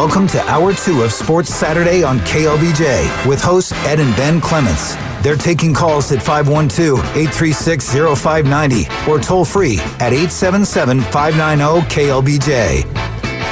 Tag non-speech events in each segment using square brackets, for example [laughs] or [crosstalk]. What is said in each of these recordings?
Welcome to Hour 2 of Sports Saturday on KLBJ with hosts Ed and Ben Clements. They're taking calls at 512 836 0590 or toll free at 877 590 KLBJ.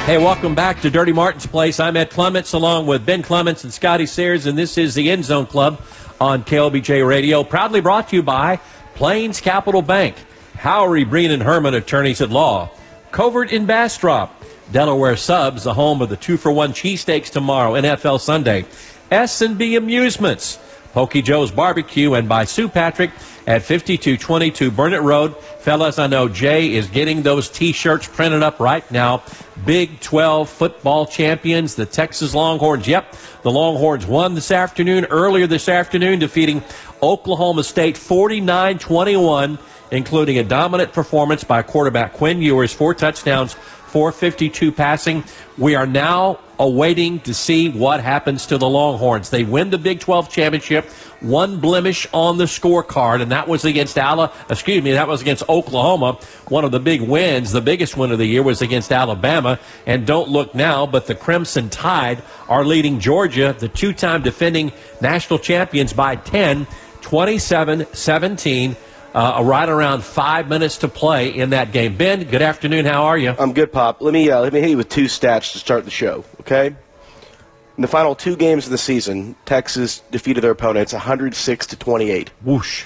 Hey, welcome back to Dirty Martin's Place. I'm Ed Clements along with Ben Clements and Scotty Sears, and this is the End Zone Club on KLBJ Radio. Proudly brought to you by Plains Capital Bank, Howry, Breen, and Herman Attorneys at Law, Covert in Bastrop, Delaware Subs, the home of the two for one cheesesteaks tomorrow, NFL Sunday. S&B Amusements, Pokey Joe's Barbecue, and by Sue Patrick at 5222 Burnet Road. Fellas, I know Jay is getting those T-shirts printed up right now. Big 12 football champions, the Texas Longhorns. Yep, the Longhorns won this afternoon, earlier this afternoon, defeating Oklahoma State 49-21, including a dominant performance by quarterback Quinn Ewers, four touchdowns, 452 passing. We are now awaiting to see what happens to the Longhorns. They win the Big 12 championship, one blemish on the scorecard, and that was against Ala, excuse me, that was against Oklahoma. One of the big wins, the biggest win of the year was against Alabama. And don't look now, but the Crimson Tide are leading Georgia, the two-time defending national champions by 10, 27-17 uh, right around five minutes to play in that game. Ben, good afternoon. How are you? I'm good, Pop. Let me uh, let me hit you with two stats to start the show. Okay. In the final two games of the season, Texas defeated their opponents 106 to 28. Whoosh.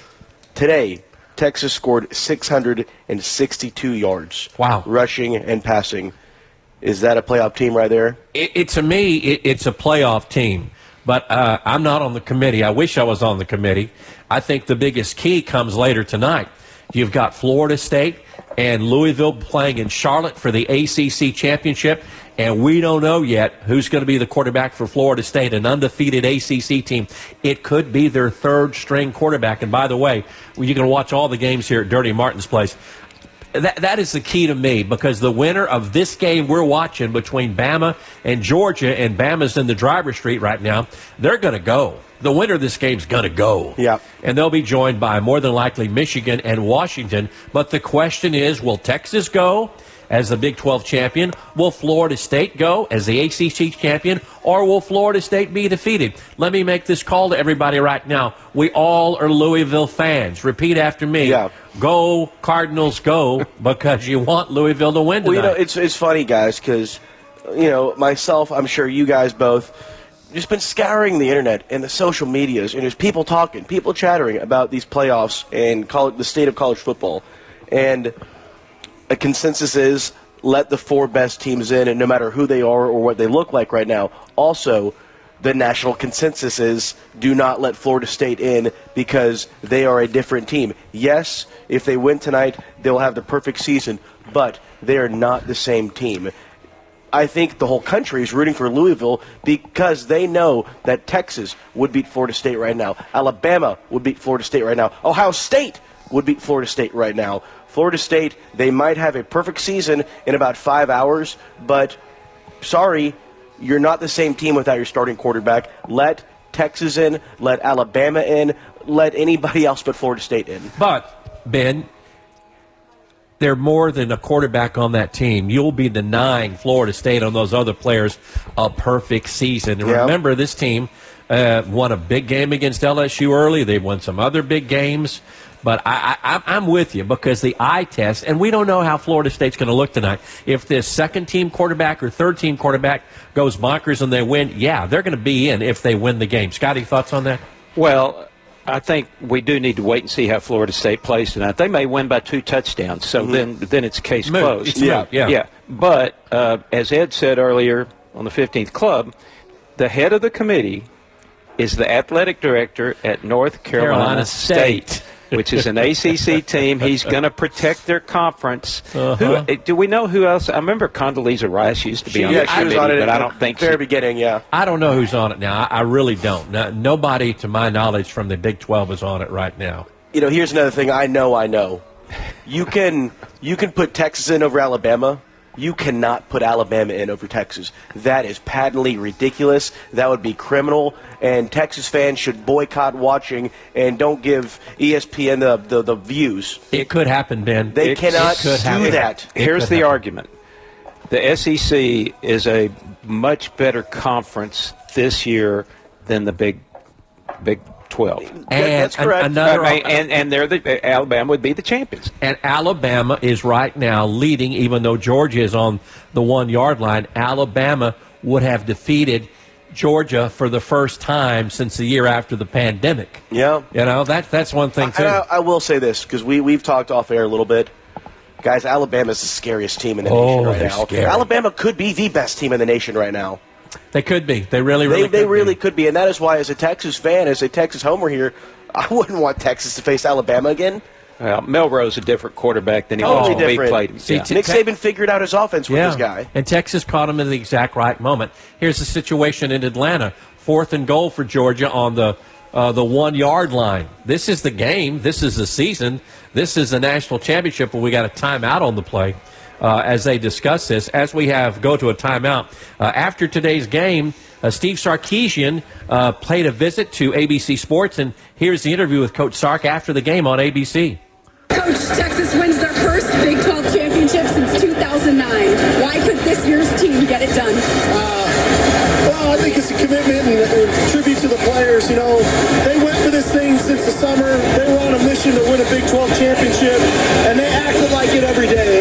Today, Texas scored 662 yards. Wow. Rushing and passing. Is that a playoff team right there? It, it to me, it, it's a playoff team. But uh, I'm not on the committee. I wish I was on the committee. I think the biggest key comes later tonight. You've got Florida State and Louisville playing in Charlotte for the ACC championship, and we don't know yet who's going to be the quarterback for Florida State, an undefeated ACC team. It could be their third string quarterback. And by the way, you can watch all the games here at Dirty Martin's place that, that is the key to me because the winner of this game we're watching between Bama and Georgia, and Bama's in the driver's street right now, they're going to go. The winner of this game's going to go. Yeah. And they'll be joined by more than likely Michigan and Washington. But the question is will Texas go? As the Big 12 champion? Will Florida State go as the ACC champion? Or will Florida State be defeated? Let me make this call to everybody right now. We all are Louisville fans. Repeat after me. Yeah. Go, Cardinals, go, [laughs] because you want Louisville to win tonight. Well, you know, it's, it's funny, guys, because, you know, myself, I'm sure you guys both, just been scouring the internet and the social medias, and there's people talking, people chattering about these playoffs and college, the state of college football. And a consensus is let the four best teams in, and no matter who they are or what they look like right now. Also, the national consensus is do not let Florida State in because they are a different team. Yes, if they win tonight, they'll have the perfect season, but they are not the same team. I think the whole country is rooting for Louisville because they know that Texas would beat Florida State right now. Alabama would beat Florida State right now. Ohio State would beat Florida State right now. Florida State, they might have a perfect season in about five hours, but sorry, you're not the same team without your starting quarterback. Let Texas in, let Alabama in, let anybody else but Florida State in. But, Ben, they're more than a quarterback on that team. You'll be denying Florida State on those other players a perfect season. And Yeah. remember, this team uh, won a big game against LSU early. They've won some other big games. But I, I, I'm with you because the eye test, and we don't know how Florida State's going to look tonight. If this second team quarterback or third team quarterback goes bonkers and they win, yeah, they're going to be in if they win the game. Scotty, thoughts on that? Well, I think we do need to wait and see how Florida State plays tonight. They may win by two touchdowns, so then then it's case Moot. closed. It's moot, yeah. yeah. But uh, as Ed said earlier on the 15th Club, the head of the committee is the athletic director at North Carolina, Carolina State. State. Which is an ACC team. He's going to protect their conference. Uh-huh. Who, uh, do we know who else? I remember Condoleezza Rice used to be She, on yeah, the she was on it but I don't think very she, beginning, yeah. I don't know who's on it now. I, I really don't. No, nobody, to my knowledge, from the Big 12 is on it right now. You know, here's another thing I know I know. You can you can put Texas in over Alabama. You cannot put Alabama in over Texas. That is patently ridiculous. That would be criminal. And Texas fans should boycott watching and don't give ESPN the, the, the views. It could happen, Ben. They It- cannot it do happen. that. It Here's the happen. argument. the SEC is a much better conference this year than the Big Big 12. And that's correct. another, I and and they're the uh, Alabama would be the champions. and Alabama is right now leading, even though Georgia is on the one yard line. Alabama would have defeated Georgia for the first time since the year after the pandemic. Yeah. You know, that, that's one thing, too. And I, I will say this because we we've talked off air a little bit. Guys, Alabama's the scariest team in the Oh, nation right now. scary. Alabama could be the best team in the nation right now. They could be. They really, really They, they could really be. could be, and that is why, as a Texas fan, as a Texas homer here, [laughs] I wouldn't want Texas to face Alabama again. Well, Milroe is a different quarterback than he Totally was when we played. See, Yeah. t- Nick Saban figured out his offense with Yeah. this guy. And Texas caught him in the exact right moment. Here's the situation in Atlanta. Fourth and goal for Georgia on the uh, the one yard line. This is the game. This is the season. This is the national championship, and we got a timeout on the play as they discuss this. As we have go to a timeout uh, after today's game. Uh, Steve Sarkisian uh, paid a visit to ABC Sports, and here's the interview with Coach Sark after the game on ABC. Coach, Texas wins their first Big 12 championship since 2009. Why could this year's team get it done? Well, I think it's a commitment and a tribute to the players. You know, they went for this thing since the summer. They were on a mission to win a Big 12 championship, and they acted like it every day.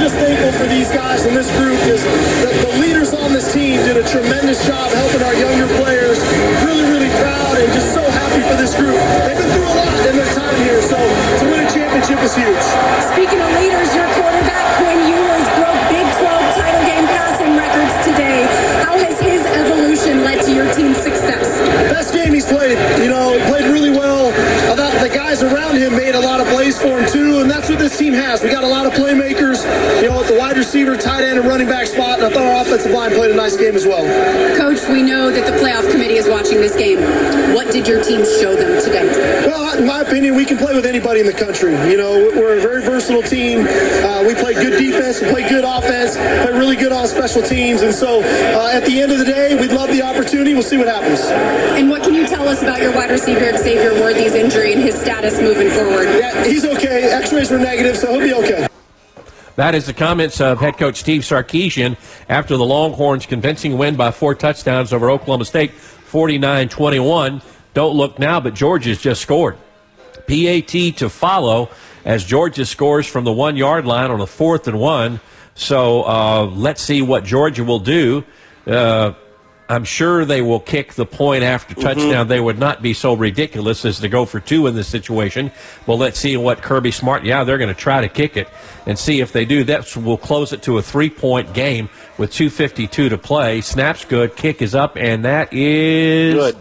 Just thankful for these guys and this group because the, the leaders on this team did a tremendous job helping our younger players. Really, really proud and just so happy for this group. They've been through a lot in their time here, so to win a championship is huge. Speaking of leaders, your quarterback, Quinn Ewers, broke Big 12 title game passing records today. How has his evolution led to your team's success? best game he's played. You know, he played really well. I thought the guys around him made a lot of plays for him too, and that's what this team has. We got a lot of playmakers. You know, at the wide receiver, tight end, and running back spot. And I thought our offensive line played a nice game as well. Coach, we know that the playoff committee is watching this game. What did your team show them today? Well, in my opinion, we can play with anybody in the country. You know, we're a very versatile team. Uh, we play good defense, we play good offense, play really good on special teams, and so uh, at the end of the day, we'd love the opportunity. We'll see what happens. And what can you tell us about your wide receiver, Xavier Worthy's injury and his status moving forward? Yeah, he's okay. X-rays were negative, so he'll be okay. That is the comments of head coach Steve Sarkisian after the Longhorns' convincing win by four touchdowns over Oklahoma State, 49 21. Don't look now, but Georgia's just scored. PAT to follow as Georgia scores from the one yard line on a fourth and one. So uh, let's see what Georgia will do. Uh, I'm sure they will kick the point after mm-hmm. touchdown. They would not be so ridiculous as to go for two in this situation. Well, let's see what Kirby Smart. Yeah, they're going to try to kick it and see if they do. That will close it to a three point game with 2:52 to play. Snaps good, kick is up, and that is Good.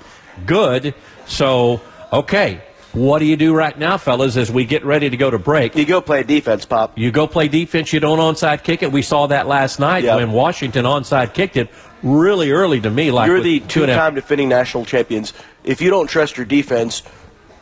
Good. So, okay, what do you do right now, fellas, as we get ready to go to break? You go play defense, Pop. You go play defense, you don't onside kick it. We saw that last night Yeah. when Washington onside kicked it really early to me. Like You're the two and a half- two-time defending national champions. If you don't trust your defense,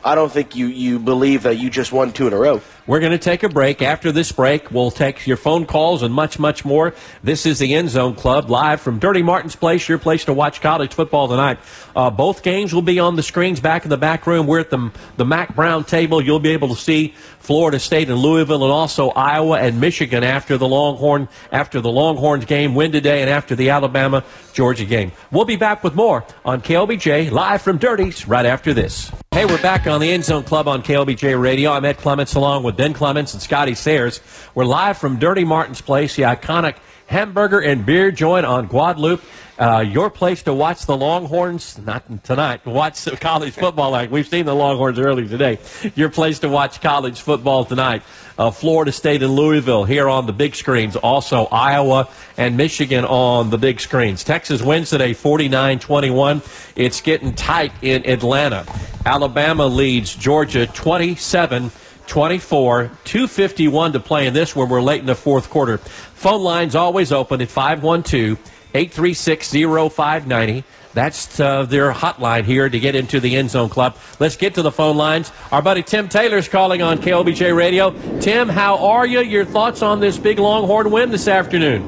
I don't think you, you believe that you just won two in a row. We're going to take a break. After this break, we'll take your phone calls and much, much more. This is the End Zone Club live from Dirty Martin's Place, your place to watch college football tonight. Uh, both games will be on the screens back in the back room. We're at the, the Mack Brown table. You'll be able to see Florida State and Louisville and also Iowa and Michigan after the Longhorn, after the Longhorns game win today and after the Alabama Georgia game. We'll be back with more on KLBJ live from Dirty's right after this. Hey, we're back on the End Zone Club on KLBJ Radio. I'm Ed Clements along with Ben Clements and Scotty Sayers. We're live from Dirty Martin's Place, the iconic hamburger and beer joint on Guadalupe. Uh, your place to watch the Longhorns, not tonight, watch [laughs] college football. Like we've seen the Longhorns early today. Your place to watch college football tonight. Uh, Florida State and Louisville here on the big screens. Also Iowa and Michigan on the big screens. Texas wins today 49 21. It's getting tight in Atlanta. Alabama leads Georgia 27 24, 251 to play in this one. We're late in the fourth quarter. Phone lines always open at 512 836 0590. That's uh, their hotline here to get into the End Zone Club. Let's get to the phone lines. Our buddy Tim Taylor's calling on KLBJ Radio. Tim, how are you? Your thoughts on this big Longhorn win this afternoon?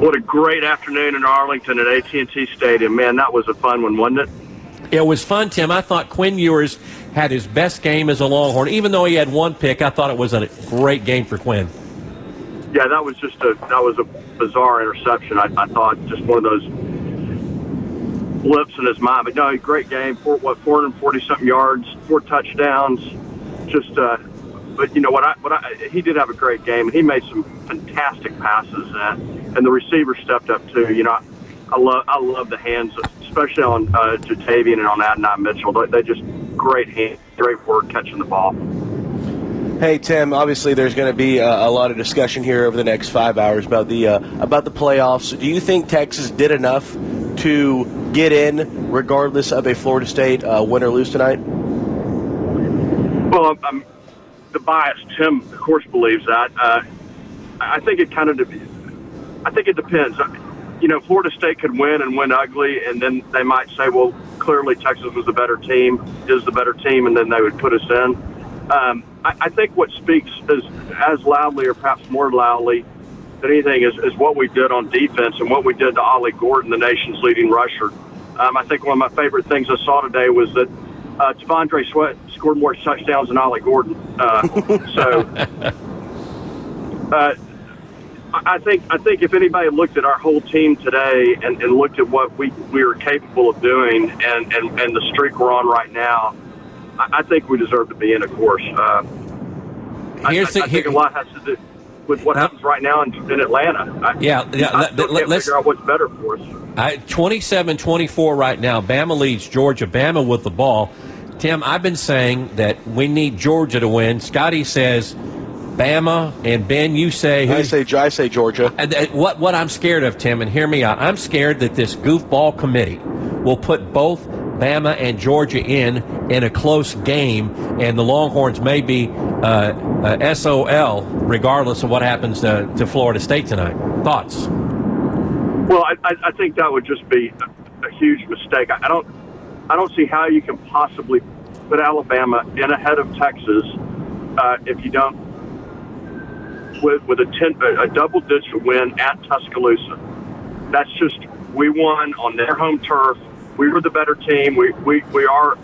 What a great afternoon in Arlington at AT&T Stadium. Man, that was a fun one, wasn't it? It was fun, Tim. I thought Quinn Ewers had his best game as a Longhorn. Even though he had one pick, I thought it was a great game for Quinn. yeah, that was just a that was a bizarre interception. I, I thought just one of those blips in his mind. But no, great game. Four, what 440 something yards, four touchdowns. Just, uh, but you know what? I what I he did have a great game, and he made some fantastic passes, and and the receiver stepped up too. You know, I, I love I love the hands, especially on uh, Ja'Tavion and on Adonai Mitchell. They, they just great hands, great work catching the ball. Hey Tim, obviously there's going to be a, a, lot of discussion here over the next five hours about the uh, about the playoffs. Do you think Texas did enough to get in, regardless of a Florida State uh, win or lose tonight? Well, I'm, the bias. Tim, of course, believes that. Uh, I think it kind of. I think it depends. You know, Florida State could win and win ugly, and then they might say, "Well, clearly Texas was the better team, is the better team," and then they would put us in. Um, I, I, think what speaks as, as loudly or perhaps more loudly than anything is, is what we did on defense and what we did to Ollie Gordon, the nation's leading rusher. Um, I think one of my favorite things I saw today was that uh, T'Vondre Sweat scored more touchdowns than Ollie Gordon. Uh, so [laughs] uh, I think I think if anybody looked at our whole team today and, and looked at what we, we were capable of doing and, and, and the streak we're on right now, I, I think we deserve to be in a course. Uh, Here's I, the, I, I think a lot has to do with what happens right now in, in Atlanta. I, yeah, yeah. I still can't let's figure out what's better for us. 27-24 right now. Bama leads Georgia. Bama with the ball. Tim, I've been saying that we need Georgia to win. Scotty says Bama, and Ben, you say I say I say Georgia. What what I'm scared of, Tim, and hear me out. I'm scared that this goofball committee will put both Bama and Georgia in in a close game, and the Longhorns may be uh, uh, SOL regardless of what happens to, to Florida State tonight. Thoughts? Well, I, I think that would just be a, a huge mistake. I don't I don't see how you can possibly put Alabama in ahead of Texas uh, if you don't with with a ten, a double digit win at Tuscaloosa. That's just we won on their home turf we were the better team. We, we, we are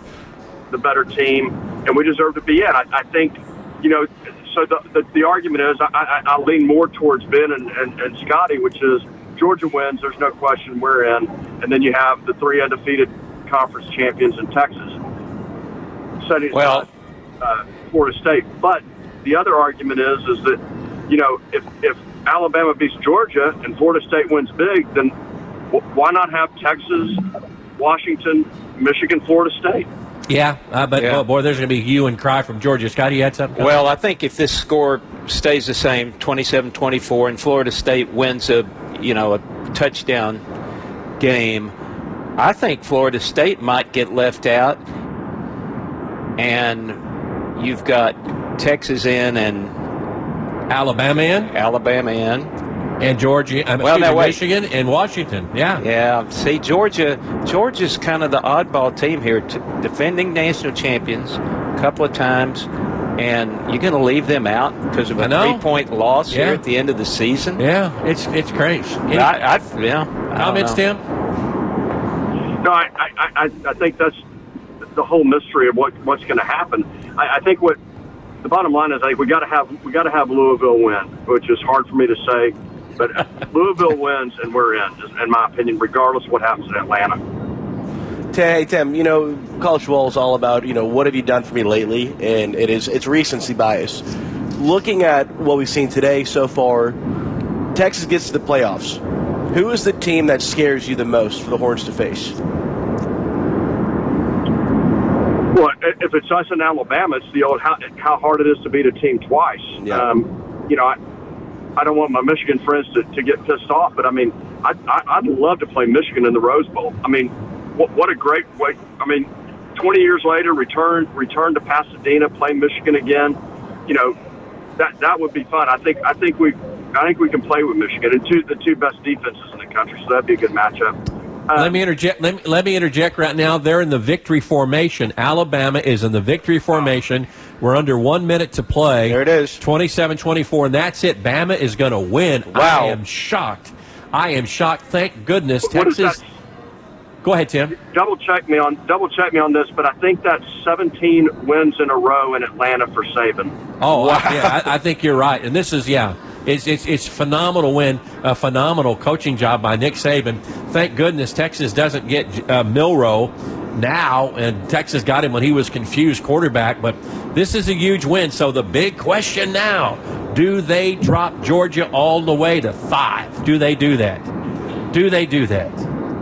the better team, and we deserve to be in. I, I think, you know, so the, the, the argument is I, I, I lean more towards Ben and, and, and Scotty, which is Georgia wins, there's no question we're in. And then you have the three undefeated conference champions in Texas. Setting well, uh, Florida State. But the other argument is is that, you know, if, if Alabama beats Georgia and Florida State wins big, then why not have Texas Washington, Michigan, Florida State. Yeah, uh, but yeah. Oh, boy, there's going to be you and cry from Georgia. Scotty, you had something? Well, I think if this score stays the same, 27-24, and Florida State wins a you know a touchdown game, I think Florida State might get left out, and you've got Texas in and Alabama in, Alabama in, and Georgia, uh, well, now, Michigan and Washington. Yeah, yeah. See, Georgia, Georgia's kind of the oddball team here, t- defending national champions a couple of times, and you're going to leave them out because of a three-point loss yeah. here at the end of the season. Yeah, it's it's crazy. Any, I, I, yeah. Comments, Tim? No, I, I, I, think that's the whole mystery of what what's going to happen. I, I think what the bottom line is, I we got to have we got to have Louisville win, which is hard for me to say but [laughs] Louisville wins, and we're in, in my opinion, regardless of what happens in Atlanta. Hey Tim, you know college football is all about you know what have you done for me lately, and it is it's recency bias. Looking at what we've seen today so far, Texas gets to the playoffs. Who is the team that scares you the most for the Horns to face? Well, if it's us in Alabama, it's the old how, how hard it is to beat a team twice. Yeah. Um, you know, I, I don't want my Michigan friends to, to get pissed off, but I mean, I, I, I'd love to play Michigan in the Rose Bowl. I mean, what, what a great way. I mean, 20 years later, return return to Pasadena, play Michigan again. You know, that that would be fun. I think I think we I think we can play with Michigan and two the two best defenses in the country, so that'd be a good matchup. Uh, let me interject. Let me, let me interject right now. They're in the victory formation. Alabama is in the victory formation. We're under one minute to play. There it is. 27 24, and that's it. Bama is going to win. Wow. I am shocked. I am shocked. Thank goodness. What Texas. Go ahead, Tim. Double check me on double check me on this, but I think that's 17 wins in a row in Atlanta for Saban. Oh, wow. yeah, I, I think you're right. And this is yeah, It's, it's, it's phenomenal win, a phenomenal coaching job by Nick Saban. Thank goodness Texas doesn't get uh, Milroe now, and Texas got him when he was confused quarterback. But this is a huge win. So the big question now: Do they drop Georgia all the way to five? Do they do that? Do they do that?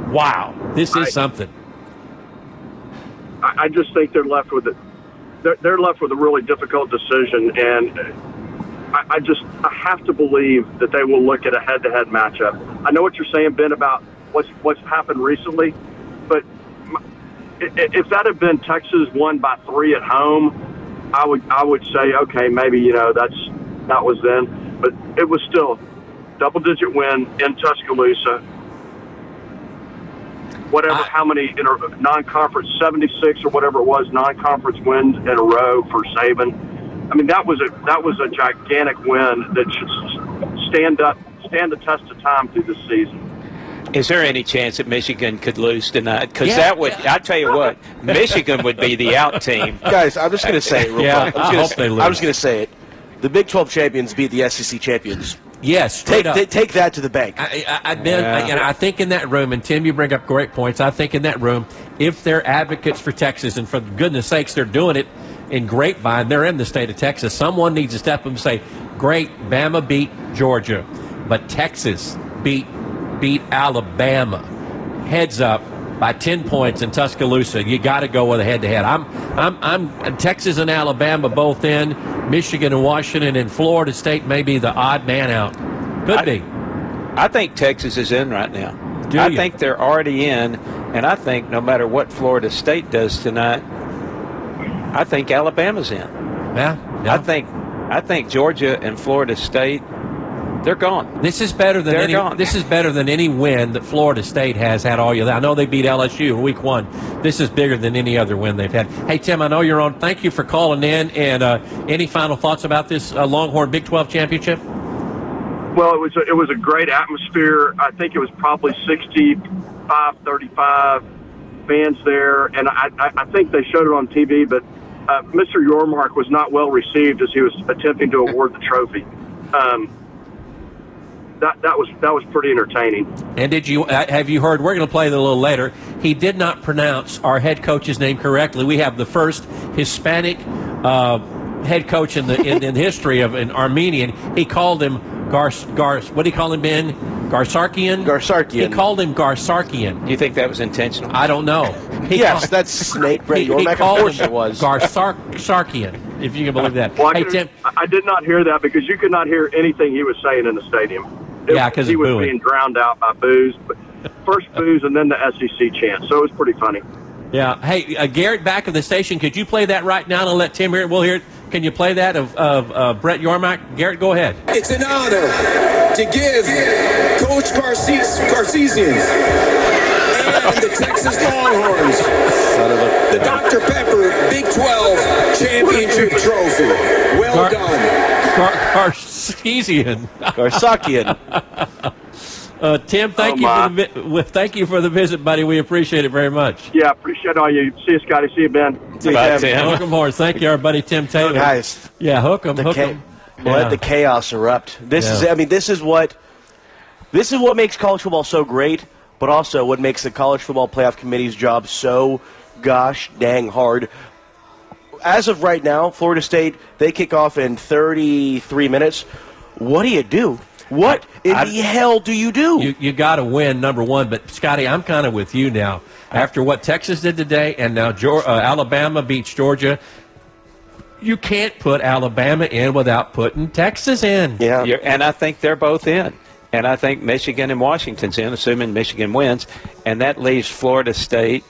Wow, this is I, something. I just think they're left with it. They're, they're left with a really difficult decision, and I, I just I have to believe that they will look at a head-to-head matchup. I know what you're saying, Ben, about what's what's happened recently, but if that had been Texas won by three at home, I would I would say okay, maybe you know that's that was then, but it was still double-digit win in Tuscaloosa. Whatever, I, how many in a non-conference, 76 or whatever it was, non-conference wins in a row for Saban. I mean, that was a that was a gigantic win that should stand up, stand the test of time through the season. Is there any chance that Michigan could lose tonight? Because yeah, that would, yeah. I tell you what, Michigan would be the out team. [laughs] Guys, I'm just going to say it real yeah, quick. I'm I hope say, they lose. I'm just going to say it. The Big 12 champions beat the SEC champions. Yes, take, th- take that to the bank. I, I, I, yeah. I, and I think in that room, and Tim, you bring up great points. I think in that room, if they're advocates for Texas, and for goodness sakes, they're doing it in Grapevine, they're in the state of Texas. Someone needs to step up and say, "Great, Bama beat Georgia, but Texas beat beat Alabama." heads up by 10 points in Tuscaloosa. You got to go with a head to head. I'm, I'm, I'm Texas and Alabama both in. Michigan and Washington and Florida State may be the odd man out. Could I, be. I think Texas is in right now. Do I you? think they're already in, and I think no matter what Florida State does tonight, I think Alabama's in. Yeah, yeah. I think I think Georgia and Florida State they're gone. This is better than They're any. Gone. This is better than any win that Florida State has had all year. I know they beat LSU in Week One. This is bigger than any other win they've had. Hey Tim, I know you're on. Thank you for calling in. And uh, any final thoughts about this uh, Longhorn Big 12 championship? Well, it was a, it was a great atmosphere. I think it was probably 65, 35 fans there, and I, I, I think they showed it on TV. But uh, Mr. Yormark was not well received as he was attempting to award the trophy. Um, that that was that was pretty entertaining. And did you have you heard? We're going to play it a little later. He did not pronounce our head coach's name correctly. We have the first Hispanic uh, head coach in the in, in history of an Armenian. He called him Gars Gars. What do you call him? Ben Garsarkian. Garsarkian. He called him Garsarkian. Do you think that was intentional? I don't know. He yes, called, that's snake Brett He, he called him it was Garsarkian. If you can believe that. Well, I, hey, could, Tim. I did not hear that because you could not hear anything he was saying in the stadium. It, yeah, because he was booing. being drowned out by booze. First booze and then the SEC chant. So it was pretty funny. Yeah. Hey, uh, Garrett, back of the station, could you play that right now and let Tim hear it? We'll hear it. Can you play that of, of uh, Brett Yormark? Garrett, go ahead. It's an honor to give Coach Garces- Garcesian and the Texas Longhorns the Dr. Pepper Big 12 Championship Trophy. Well Gar- done. Gar- Garcesian. Garsakian. [laughs] Uh, Tim, thank oh, you for the vi- thank you for the visit, buddy. We appreciate it very much. Yeah, appreciate all you. See you, Scotty. See you, Ben. See you, Tim. Tim. Hook 'em horns. Thank you, our buddy Tim Taylor. Guys, yeah, hook 'em, the hook cha- 'em. Let the chaos erupt. This is. I mean, this is what. This is what makes college football so great, but also what makes the college football playoff committee's job so gosh dang hard. As of right now, Florida State they kick off in 33 minutes. What do you do? What in I- the hell do you do? You, you got to win, number one. But, Scotty, I'm kind of with you now. After what Texas did today, and now Geor- uh, Alabama beats Georgia, you can't put Alabama in without putting Texas in. yeah. You're- and I think they're both in. And I think Michigan and Washington's in, assuming Michigan wins. And that leaves Florida State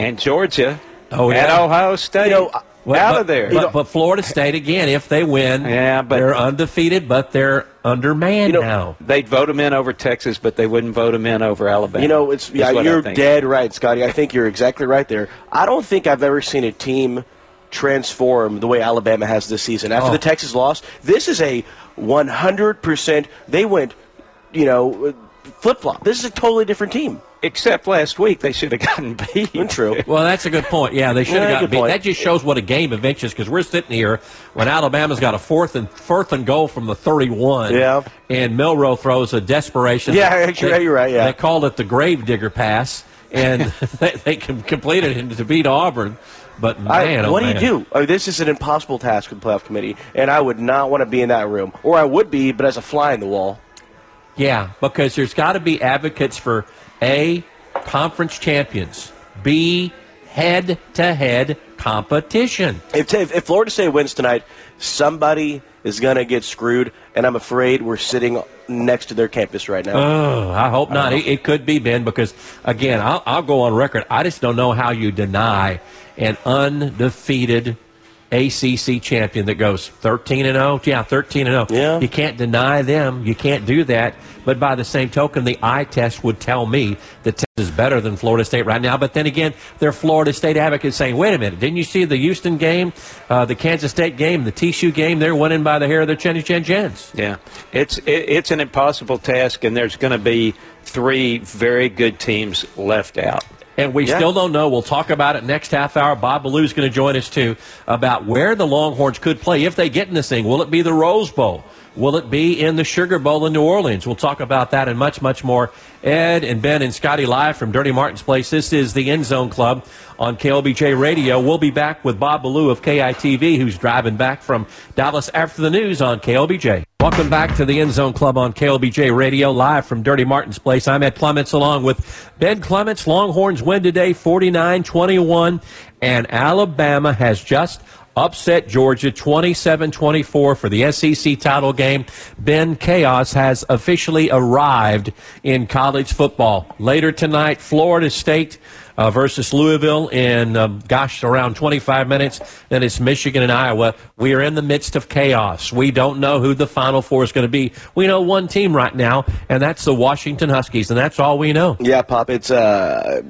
and Georgia Oh, and yeah. Ohio State You know, Well, out but, of there. But, but Florida State, again, if they win, Yeah, but- they're undefeated, but they're undermanned You know, now. They'd vote them in over Texas, but they wouldn't vote them in over Alabama. You know, it's yeah, you're dead right, Scotty. I think you're exactly right there. I don't think I've ever seen a team transform the way Alabama has this season. After Oh. the Texas loss, this is a 100%. They went, you know, flip flop. This is a totally different team. Except last week, they should have gotten [laughs] beat. True. Well, that's a good point. Yeah, they should have Yeah, gotten beat. point. That just shows what a game of inches because we're sitting here when Alabama's got a fourth and fourth and goal from the 31. Yeah. And Milroe throws a desperation. Yeah, actually, They- you're right, yeah. They called it the gravedigger pass, and [laughs] [laughs] they, they completed it to beat Auburn. But I- man, oh, what do you do? Oh, this is an impossible task for the playoff committee, and I would not want to be in that room. Or I would be, but as a fly in the wall. Yeah, because there's got to be advocates for A, conference champions, B, head to head competition. If, if, if Florida State wins tonight, somebody is going to get screwed, and I'm afraid we're sitting next to their campus right now. Oh, I hope not. It, it could be Ben because again, I'll, I'll go on record. I just don't know how you deny an undefeated ACC champion that goes 13 and 0. Yeah, 13 and 0. Yeah. You can't deny them. You can't do that. But by the same token, the eye test would tell me that Texas is better than Florida State right now. But then again, they're Florida State advocates saying, "Wait a minute, didn't you see the Houston game, uh, the Kansas State game, the TSU game? They're winning by the hair of their chinny chin chins." Yeah, it's it, it's an impossible task, and there's going to be three very good teams left out. And we Yeah. still don't know. We'll talk about it next half hour. Bob Ballou's going to join us too about where the Longhorns could play if they get in this thing. Will it be the Rose Bowl? Will it be in the Sugar Bowl in New Orleans? We'll talk about that and much, much more. Ed and Ben and Scotty live from Dirty Martin's Place. This is the End Zone Club on KLBJ Radio. We'll be back with Bob Ballou of KITV, who's driving back from Dallas after the news on KLBJ. Welcome back to the End Zone Club on KLBJ Radio, live from Dirty Martin's Place. I'm Ed Clements along with Ben Clements. Longhorns win today 49 21, and Alabama has just upset Georgia 27 24 for the SEC title game. Ben Chaos has officially arrived in college football. Later tonight, Florida State. Uh, versus Louisville in, um, gosh, around 25 minutes. Then it's Michigan and Iowa. We are in the midst of chaos. We don't know who the Final Four is going to be. We know one team right now, and that's the Washington Huskies, and that's all we know. Yeah, Pop. It's uh,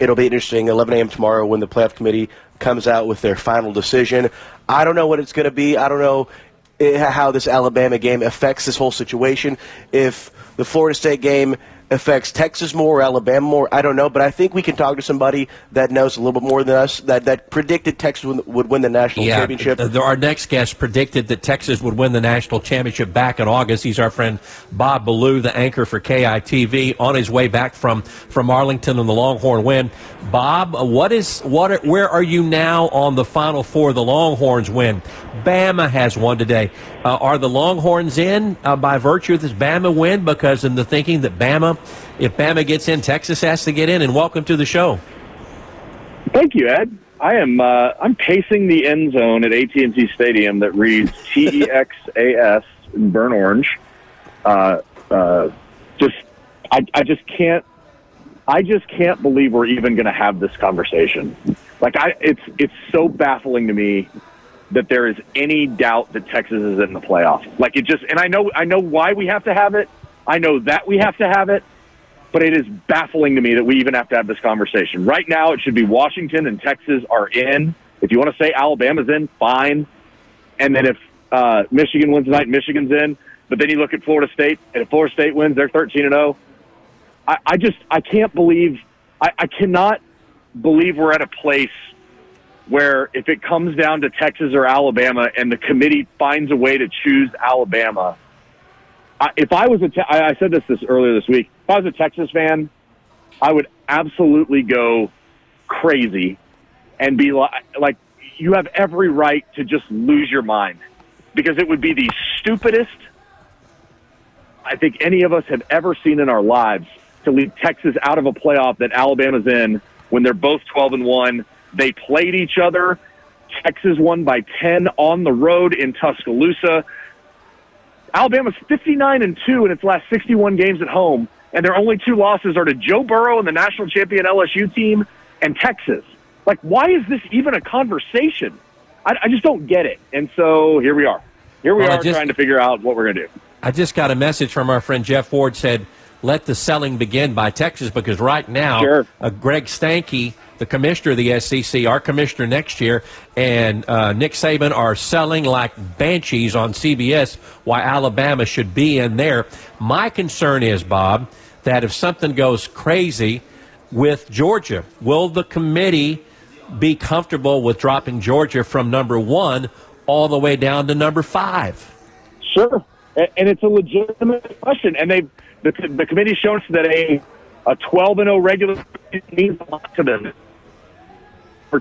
it'll be interesting. 11 a.m. tomorrow when the playoff committee comes out with their final decision. I don't know what it's going to be. I don't know eh, how this Alabama game affects this whole situation. If the Florida State game affects Texas more or Alabama more, I don't know. But I think we can talk to somebody that knows a little bit more than us that that predicted Texas would, would win the national championship. uh, Our next guest predicted that Texas would win the national championship back in August. He's our friend Bob Ballou, the anchor for KITV, on his way back from, from Arlington on the Longhorn win. Bob, uh, what is what? Are, where are you now on the Final Four? The Longhorns win. Bama has won today. Uh, are the Longhorns in uh, by virtue of this Bama win? Because in the thinking that Bama, if Bama gets in, Texas has to get in. And welcome to the show. Thank you, Ed. I am uh, I'm pacing the end zone at AT&T Stadium that reads [laughs] T E X A S in burnt orange. Uh, uh, just I, I just can't I just can't believe we're even going to have this conversation. Like I it's it's so baffling to me that there is any doubt that Texas is in the playoff. Like it just and I know I know why we have to have it. I know that we have to have it but it is baffling to me that we even have to have this conversation. Right now, it should be Washington and Texas are in. If you want to say Alabama's in, fine. And then if uh, Michigan wins tonight, Michigan's in. But then you look at Florida State, and if Florida State wins, they're 13 and 0. I, I just I can't believe I, I cannot believe we're at a place where if it comes down to Texas or Alabama, and the committee finds a way to choose Alabama. If I was a, te- I I said this this earlier this week. If I was a Texas fan, I would absolutely go crazy and be like, like you have every right to just lose your mind because it would be the stupidest I think any of us have ever seen in our lives to lead Texas out of a playoff that Alabama's in when they're both 12 and 1. They played each other. Texas won by 10 on the road in Tuscaloosa. Alabama's 59 and 2 in its last 61 games at home, and their only two losses are to Joe Burrow and the national champion LSU team and Texas. Like, why is this even a conversation? I, I just don't get it. And so here we are. Here we Well, are just- trying to figure out what we're going to do. I just got a message from our friend Jeff Ward said, "Let the selling begin by Texas," because right now, Sure. uh, Greg Sankey, the commissioner of the SEC, our commissioner next year, and uh, Nick Saban are selling like banshees on CBS. Why Alabama should be in there? My concern is, Bob, that if something goes crazy with Georgia, will the committee be comfortable with dropping Georgia from number one all the way down to number five? Sure, and it's a legitimate question, and they the, the committee's shown us that a a 12 and 0 regular means a lot to them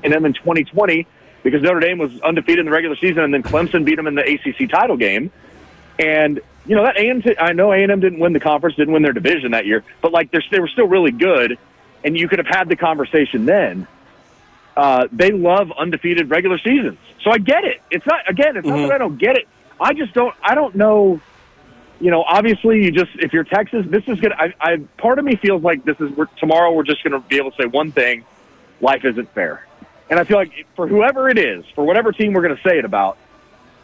for them in 2020 because Notre Dame was undefeated in the regular season, and then Clemson beat them in the ACC title game. And you know that A&M, I know A&M didn't win the conference, didn't win their division that year, but like they were still really good, and you could have had the conversation then. Uh, they love undefeated regular seasons, so I get it. It's not again, it's mm-hmm. not that I don't get it. I just don't. I don't know. You know, obviously, you just if you're Texas, this is gonna. I, I part of me feels like this is we're, tomorrow. We're just gonna be able to say one thing: life isn't fair. And I feel like for whoever it is, for whatever team we're going to say it about,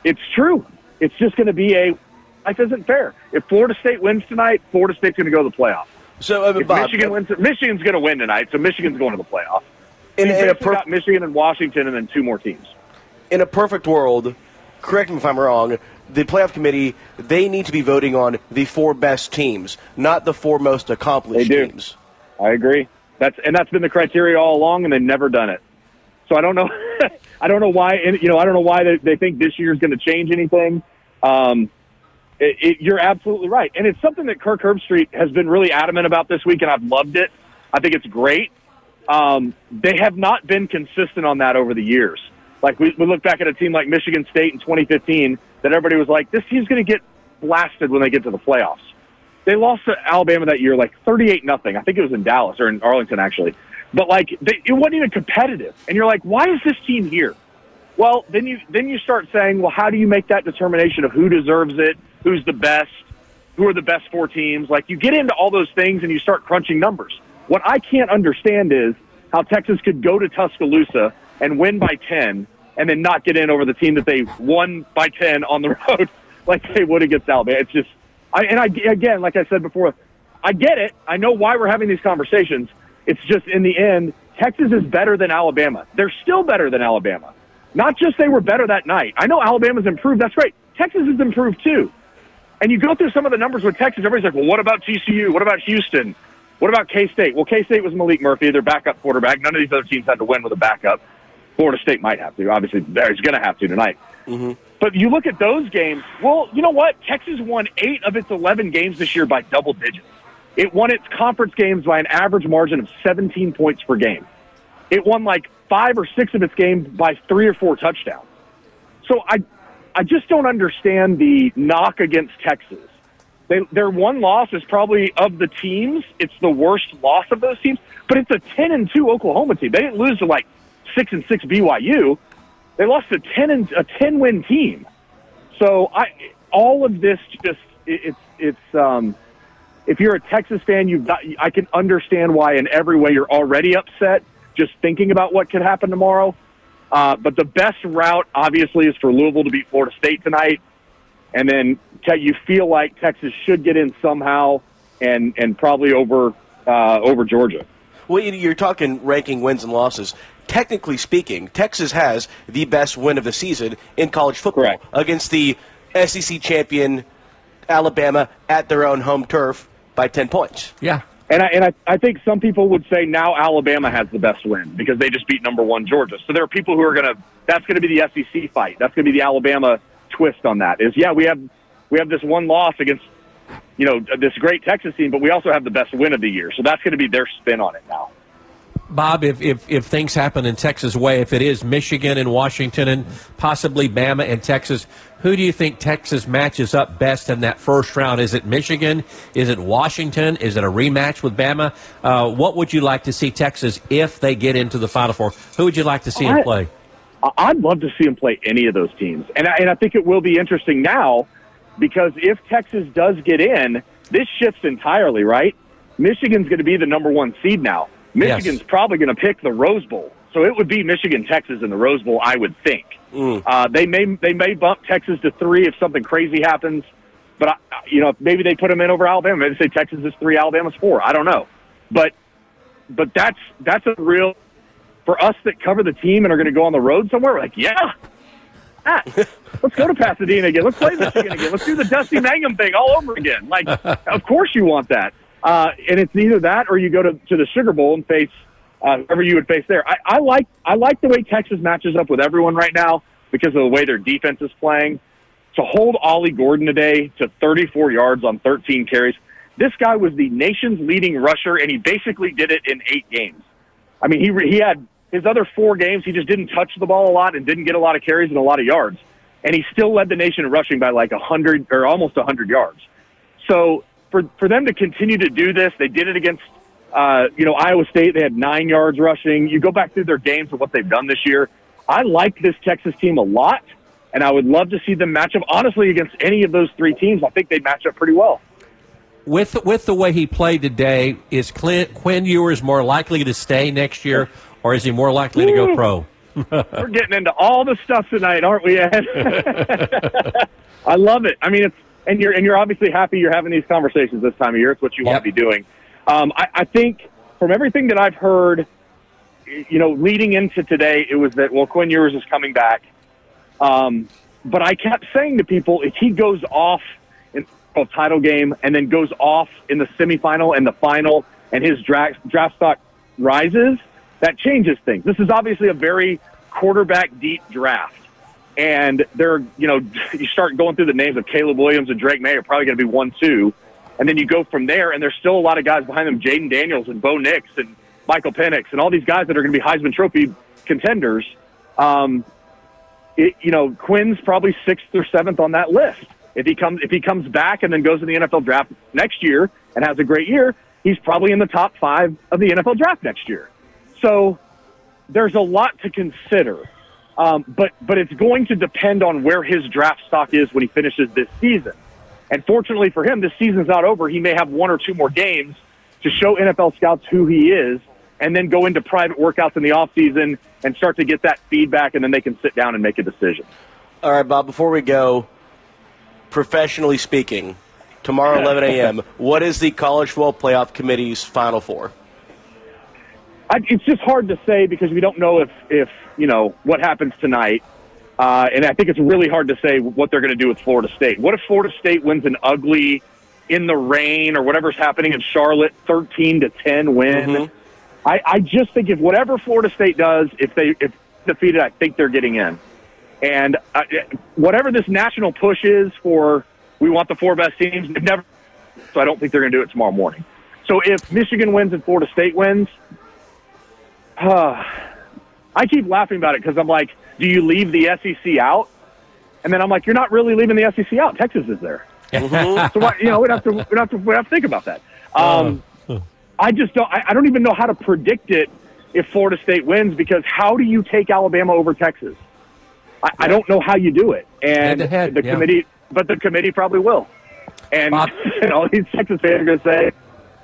it's true. It's just going to be a life isn't fair. If Florida State wins tonight, Florida State's going to go to the playoff. So uh, if Bob, Michigan uh, wins, Michigan's going to win tonight. So Michigan's going to the playoff. In, in a per- Michigan and Washington, and then two more teams. In a perfect world, correct me if I'm wrong. The playoff committee they need to be voting on the four best teams, not the four most accomplished they do. teams. I agree. That's and that's been the criteria all along, and they've never done it. So I don't know. [laughs] I don't know why. You know, I don't know why they, they think this year is going to change anything. Um, it, it, you're absolutely right, and it's something that Kirk Herbstreit has been really adamant about this week, and I've loved it. I think it's great. Um, they have not been consistent on that over the years. Like we, we look back at a team like Michigan State in 2015, that everybody was like, "This team's going to get blasted when they get to the playoffs." They lost to Alabama that year, like 38 nothing. I think it was in Dallas or in Arlington, actually. But like they, it wasn't even competitive, and you're like, why is this team here? Well, then you then you start saying, well, how do you make that determination of who deserves it, who's the best, who are the best four teams? Like you get into all those things and you start crunching numbers. What I can't understand is how Texas could go to Tuscaloosa and win by ten, and then not get in over the team that they won by ten on the [laughs] road, like they would against Alabama. It's just, I and I again, like I said before, I get it. I know why we're having these conversations. It's just in the end, Texas is better than Alabama. They're still better than Alabama. Not just they were better that night. I know Alabama's improved. That's great. Texas has improved too. And you go through some of the numbers with Texas, everybody's like, well, what about TCU? What about Houston? What about K State? Well, K State was Maalik Murphy, their backup quarterback. None of these other teams had to win with a backup. Florida State might have to. Obviously, they're going to have to tonight. Mm-hmm. But you look at those games. Well, you know what? Texas won eight of its 11 games this year by double digits. It won its conference games by an average margin of 17 points per game. It won like five or six of its games by three or four touchdowns. So I, I just don't understand the knock against Texas. They, their one loss is probably of the teams. It's the worst loss of those teams, but it's a 10 and 2 Oklahoma team. They didn't lose to like 6 and 6 BYU. They lost to 10 and a 10 win team. So I, all of this just, it, it's, it's, um, if you're a Texas fan, you've got, I can understand why in every way you're already upset just thinking about what could happen tomorrow. Uh, but the best route, obviously, is for Louisville to beat Florida State tonight, and then you feel like Texas should get in somehow, and and probably over uh, over Georgia. Well, you're talking ranking wins and losses. Technically speaking, Texas has the best win of the season in college football Correct. against the SEC champion Alabama at their own home turf by 10 points. Yeah. And I, and I, I think some people would say now Alabama has the best win because they just beat number one Georgia. So there are people who are going to, that's going to be the SEC fight. That's going to be the Alabama twist on that is, yeah, we have, we have this one loss against, you know, this great Texas team, but we also have the best win of the year. So that's going to be their spin on it now. Bob, if, if, if things happen in Texas way, if it is Michigan and Washington and possibly Bama and Texas, who do you think Texas matches up best in that first round? Is it Michigan? Is it Washington? Is it a rematch with Bama? Uh, what would you like to see Texas if they get into the Final Four? Who would you like to see them play? I'd love to see them play any of those teams, and I, and I think it will be interesting now because if Texas does get in, this shifts entirely. Right? Michigan's going to be the number one seed now. Michigan's Yes. probably going to pick the Rose Bowl. So it would be Michigan, Texas in the Rose Bowl, I would think. Mm. Uh, they may they may bump Texas to three if something crazy happens, but I, you know maybe they put them in over Alabama. Maybe they say Texas is three, Alabama's four. I don't know, but but that's that's a real for us that cover the team and are going to go on the road somewhere. We're like, yeah, ah, let's go to Pasadena again. Let's play Michigan again. Let's do the Dusty Mangum thing all over again. Like, [laughs] of course you want that. Uh, and it's either that or you go to, to the Sugar Bowl and face uh, whoever you would face there. I, I like I like the way Texas matches up with everyone right now because of the way their defense is playing. To hold Ollie Gordon today to 34 yards on 13 carries, this guy was the nation's leading rusher, and he basically did it in eight games. I mean, he he had his other four games, he just didn't touch the ball a lot and didn't get a lot of carries and a lot of yards, and he still led the nation in rushing by like a hundred or almost a hundred yards. So for for them to continue to do this, they did it against uh, you know Iowa State. They had nine yards rushing. You go back through their games of what they've done this year. I like this Texas team a lot, and I would love to see them match up. Honestly, against any of those three teams, I think they match up pretty well with with the way he played today, is Clint, Quinn Ewers more likely to stay next year, or is he more likely to go pro? [laughs] [laughs] We're getting into all the stuff tonight, aren't we, Ed? [laughs] I love it. I mean, it's and you're and you're obviously happy you're having these conversations this time of year. It's what you yep. want to be doing. Um, I, I think from everything that I've heard, you know, leading into today, it was that well, Quinn Ewers is coming back. Um, but I kept saying to people, if he goes off in the title game and then goes off in the semifinal and the final and his draft, draft stock rises, that changes things. This is obviously a very quarterback deep draft. And they're, you know, [laughs] you start going through the names of Caleb Williams and Drake Maye are probably going to be one, two. And then you go from there, and there's still a lot of guys behind them Jayden Daniels and Bo Nix and Michael Penix and all these guys that are going to be Heisman Trophy contenders. Um, it, you know, Quinn's probably sixth or seventh on that list. If he comes if he comes back and then goes to the NFL draft next year and has a great year, he's probably in the top five of the NFL draft next year. So there's a lot to consider. Um, but but it's going to depend on where his draft stock is when he finishes this season. And fortunately for him, this season's not over. He may have one or two more games to show NFL scouts who he is, and then go into private workouts in the off season and start to get that feedback, and then they can sit down and make a decision. All right, Bob. Before we go, professionally speaking, tomorrow 11 a.m., [laughs] what is the College Football Playoff Committee's final four? I, it's just hard to say because we don't know if, if you know, what happens tonight. Uh, and I think it's really hard to say what they're going to do with Florida State. What if Florida State wins an ugly, in the rain or whatever's happening in Charlotte, 13 to 10 win? Mm-hmm. I, I just think if whatever Florida State does, if they if defeated, I think they're getting in. And uh, whatever this national push is for, we want the four best teams. Never, so I don't think they're going to do it tomorrow morning. So if Michigan wins and Florida State wins, [sighs] I keep laughing about it because I'm like, do you leave the SEC out? And then I'm like, you're not really leaving the SEC out. Texas is there. Mm-hmm. [laughs] so what, you know, we'd have to we'd have to we'd have to think about that. Um, uh, I just don't. I, I don't even know how to predict it if Florida State wins because how do you take Alabama over Texas? I, I don't know how you do it, and head, the yeah. committee, but the committee probably will. And, [laughs] and all these Texas fans are going to say,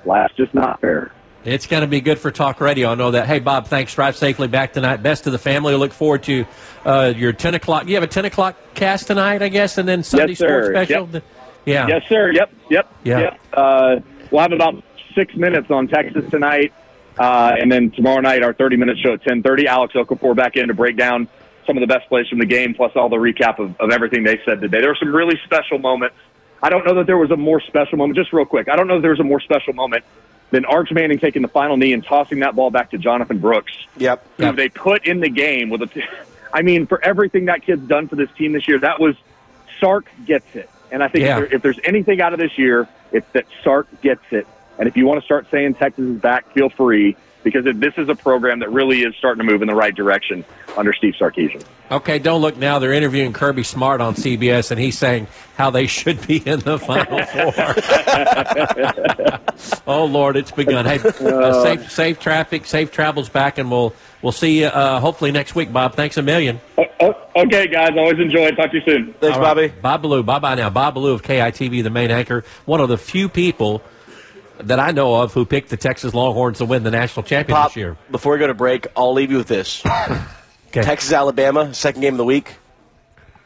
"Last just not fair." It's going to be good for talk radio. I know that. Hey, Bob, thanks. Drive safely back tonight. Best to the family. Look forward to uh, your 10 o'clock. You have a 10 o'clock cast tonight, I guess, and then Sunday yes, Sports Special? Yep. Yeah. Yes, sir. Yep. Yep. Yeah. Yep. Uh, we'll have about six minutes on Texas tonight. Uh, and then tomorrow night, our 30 minute show at 1030. Alex Okafor back in to break down some of the best plays from the game, plus all the recap of, of everything they said today. There were some really special moments. I don't know that there was a more special moment. Just real quick, I don't know if there was a more special moment than Arch Manning taking the final knee and tossing that ball back to Jonathan Brooks. Yep. Who yep. they put in the game with a. I mean, for everything that kid's done for this team this year, that was Sark gets it. And I think yeah. if, there, if there's anything out of this year, it's that Sark gets it. And if you want to start saying Texas is back, feel free because this is a program that really is starting to move in the right direction under Steve Sarkisian. Okay, don't look now. They're interviewing Kirby Smart on CBS, and he's saying how they should be in the Final Four. [laughs] oh Lord, it's begun. Hey, uh, safe, safe traffic, safe travels back, and we'll we'll see you uh, hopefully next week. Bob, thanks a million. Okay, guys, always enjoy. Talk to you soon. Thanks, right. Bobby. Bob Ballou, bye bye now. Bob Ballou of KITV, the main anchor, one of the few people that I know of who picked the Texas Longhorns to win the national championship Pop, this year. Before we go to break, I'll leave you with this. [coughs] okay. Texas Alabama, second game of the week.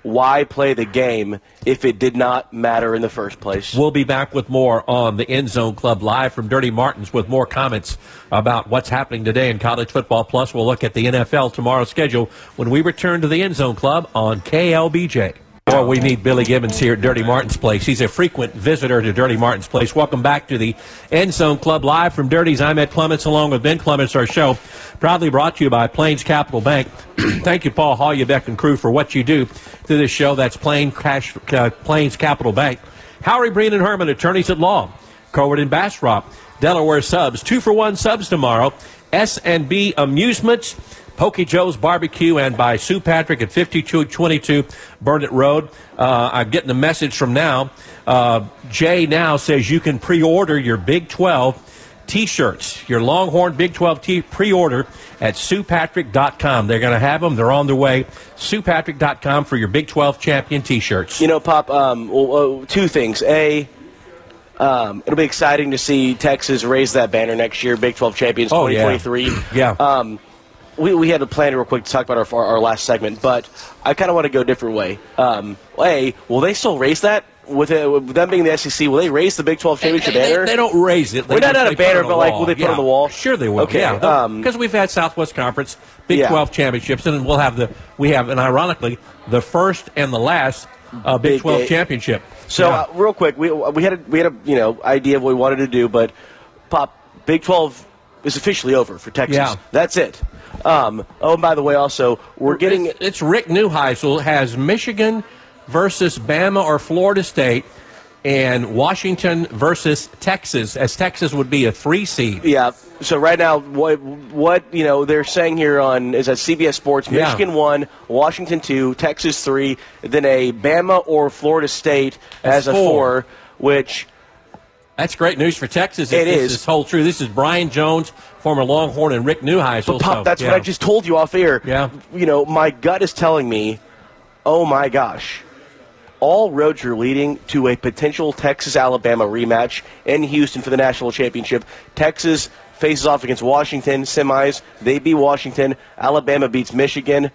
Why play the game if it did not matter in the first place? We'll be back with more on the End Zone Club live from Dirty Martins with more comments about what's happening today in college football. Plus, we'll look at the NFL tomorrow's schedule when we return to the End Zone Club on KLBJ. Boy, we need Billy Gibbons here at Dirty Martin's Place. He's a frequent visitor to Dirty Martin's Place. Welcome back to the End Zone Club live from Dirty's. I'm Ed Clements along with Ben Clements, our show. Proudly brought to you by Plains Capital Bank. [clears throat] Thank you, Paul Hollybeck and crew, for what you do through this show. That's Plain Cash, uh, Plains Capital Bank. Howry Breen and Herman, attorneys at law. Coward and Bastrop, Delaware subs. Two for one subs tomorrow. S&B Amusements. Pokey Joe's Barbecue and by Sue Patrick at 5222 Burnet Road. Uh, I'm getting a message from now. Uh, Jay now says you can pre-order your Big 12 T-shirts, your Longhorn Big 12 T pre-order at SuePatrick.com. They're going to have them. They're on their way. SuePatrick.com for your Big 12 champion T-shirts. You know, Pop. Um, well, two things. A. Um, it'll be exciting to see Texas raise that banner next year, Big 12 champions Oh, 2023. yeah. Yeah. Um, we, we had a plan real quick to talk about our, our, our last segment, but I kind of want to go a different way. Um, a, will they still raise that? With, it, with them being the SEC, will they raise the Big 12 championship They, banner? they don't raise it. They Well, not- not a they banner, but, like, will they put it Yeah. on the wall? Sure, they will. Okay, Yeah, um, because we've had Southwest Conference Big Yeah. 12 championships, and we'll have the we have, and ironically, the first and the last uh, Big, Big 12 eight. championship. So uh, real quick, we we had a, we had a you know idea of what we wanted to do, but pop Big Twelve is officially over for Texas. Yeah. That's it. Um, oh, and by the way, also we're getting it's, it's Rick Neuheisel has Michigan versus Bama or Florida State, and Washington versus Texas, as Texas would be a three seed. yeah. So right now, what what you know they're saying here on is that CBS Sports, Yeah. Michigan one, Washington two, Texas three, then a Bama or Florida State That's as a four. four, which That's great news for Texas. If It this is. is whole true. This is Brian Jones, former Longhorn, and Rick Neuheisel. But Pop, so, that's yeah. what I just told you off air. Yeah. You know, my gut is telling me, oh my gosh, all roads are leading to a potential Texas Alabama rematch in Houston for the national championship. Texas faces off against Washington semis. They beat Washington. Alabama beats Michigan.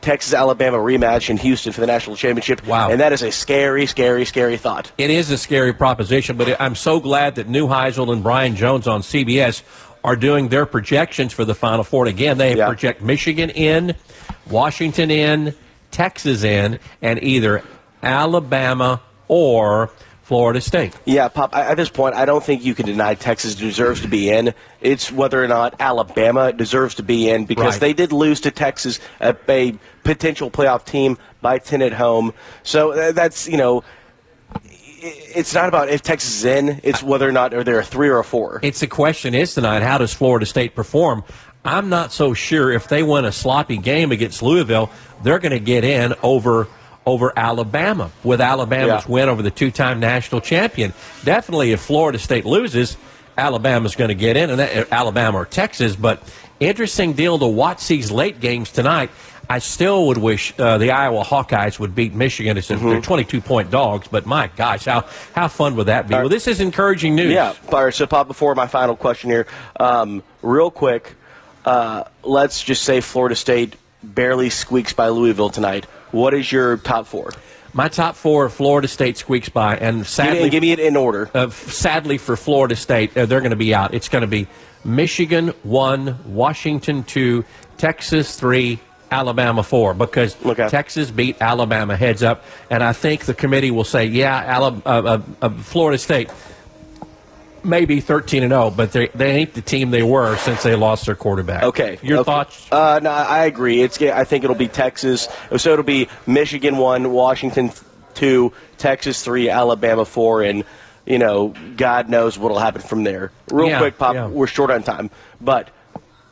Texas Alabama rematch in Houston for the national championship. Wow. And that is a scary, scary, scary thought. It is a scary proposition, but I'm so glad that Neuheisel and Brian Jones on CBS are doing their projections for the Final Four. And again, they Yeah. project Michigan in, Washington in, Texas in, and either Alabama or Florida State. Yeah, Pop, I- at this point, I don't think you can deny Texas deserves to be in. It's whether or not Alabama deserves to be in because Right. they did lose to Texas, a, a potential playoff team, by 10 at home. So uh, that's, you know, it's not about if Texas is in, it's whether or not are there a three or a four. It's the question is tonight, how does Florida State perform? I'm not so sure if they win a sloppy game against Louisville, they're going to get in over over Alabama with Alabama's Yeah. win over the two-time national champion. Definitely, if Florida State loses, Alabama's going to get in, and that, Alabama or Texas. But interesting deal to watch these late games tonight. I still would wish uh, the Iowa Hawkeyes would beat Michigan. It's Mm-hmm. They're 22 point dogs, but my gosh, how how fun would that be? Well, this is encouraging news. Yeah, right, so Pop, before my final question here, um, real quick, uh, let's just say Florida State barely squeaks by Louisville tonight. What is your top four? My top four, Florida State squeaks by, and sadly, give me it in order. uh, sadly for Florida State, uh, they're going to be out. It's going to be Michigan one, Washington two, Texas three, Alabama four, because Okay. Texas beat Alabama heads up, and I think the committee will say, yeah, Alabama, uh, uh, uh, Florida State. Maybe thirteen and zero, but they they ain't the team they were since they lost their quarterback. Okay. your okay. thoughts? Uh, no, I agree. It's. I think it'll be Texas. So it'll be Michigan one, Washington two, Texas three, Alabama four, and you know, God knows what'll happen from there. Real Yeah, quick, Pop. yeah. We're short on time, but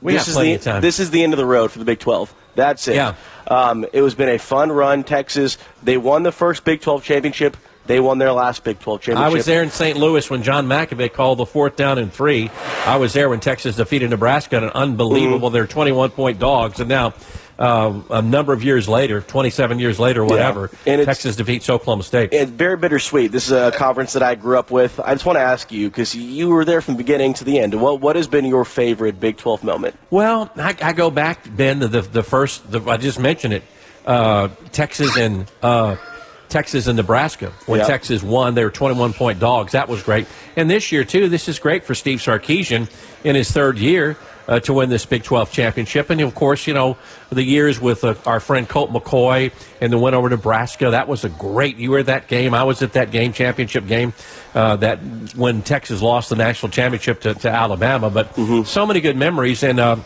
We this is the this is the end of the road for the Big Twelve. That's it. Yeah. Um, it was been a fun run. Texas. They won the first Big Twelve championship. They won their last Big Twelve championship. I was there in St. Louis when John Mackovic called the fourth down and three. I was there when Texas defeated Nebraska in an unbelievable. Mm-hmm. They're 21 point dogs, and now uh, a number of years later, 27 years later, whatever, And it's- Texas defeats Oklahoma State. It's very bittersweet. This is a conference that I grew up with. I just want to ask you because you were there from the beginning to the end. What what has been your favorite Big Twelve moment? Well, I, I go back, Ben, to the, the first, the, I just mentioned it, uh, Texas and uh, Texas and Nebraska. When Yep. Texas won, they were 21 point dogs. That was great. And this year, too, this is great for Steve Sarkisian in his third year uh, to win this Big 12 championship. And, of course, you know, the years with uh, our friend Colt McCoy and the win over Nebraska, that was a great, you were at that game. I was at that game, championship game, uh, that when Texas lost the national championship to, to Alabama. But so many good memories. And, uh,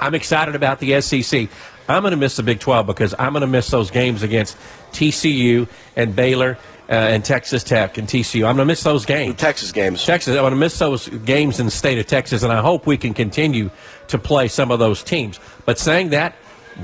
I'm excited about the SEC. I'm going to miss the Big 12 because I'm going to miss those games against TCU and Baylor uh, and Texas Tech and TCU. I'm going to miss those games. Texas games. Texas. I'm going to miss those games in the state of Texas, and I hope we can continue to play some of those teams. But saying that,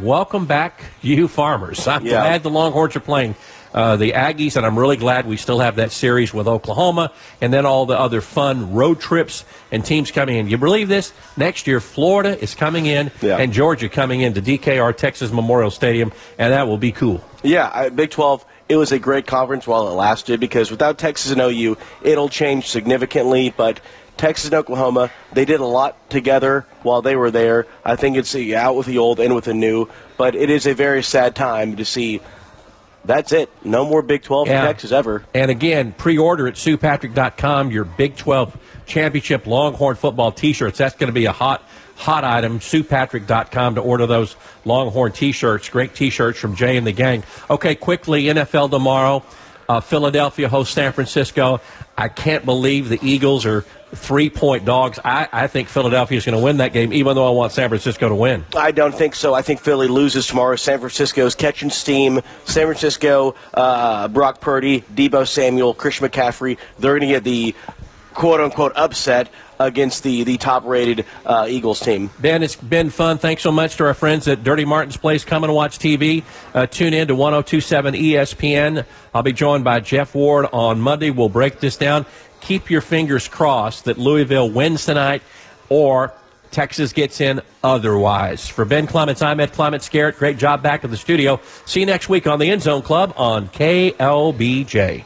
welcome back, you farmers. I'm Yeah. glad the Longhorns are playing. Uh, the Aggies, and I'm really glad we still have that series with Oklahoma, and then all the other fun road trips and teams coming in. You believe this? Next year, Florida is coming in, Yeah. and Georgia coming into DKR Texas Memorial Stadium, and that will be cool. Yeah, I, Big 12, it was a great conference while it lasted because without Texas and OU, it'll change significantly. But Texas and Oklahoma, they did a lot together while they were there. I think it's out with the old, in with the new. But it is a very sad time to see that's it. No more Big 12 Yeah. for Texas ever. And again, pre-order at SuePatrick.com your Big 12 Championship Longhorn football T-shirts. That's going to be a hot, hot item. SuePatrick.com to order those Longhorn T-shirts. Great T-shirts from Jay and the gang. Okay, quickly, NFL tomorrow. Uh, Philadelphia hosts San Francisco. I can't believe the Eagles are three-point dogs. I, I think Philadelphia is going to win that game, even though I want San Francisco to win. I don't think so. I think Philly loses tomorrow. San Francisco's catching steam. San Francisco, uh, Brock Purdy, Deebo Samuel, Chris McCaffrey, they're going to get the quote unquote upset against the, the top rated uh, Eagles team. Ben, it's been fun. Thanks so much to our friends at Dirty Martin's Place. Come and watch TV. Uh, tune in to 1027 ESPN. I'll be joined by Jeff Ward on Monday. We'll break this down. Keep your fingers crossed that Louisville wins tonight or Texas gets in otherwise. For Ben Clements, I'm Ed Clements Garrett. Great job back at the studio. See you next week on the End Zone Club on KLBJ.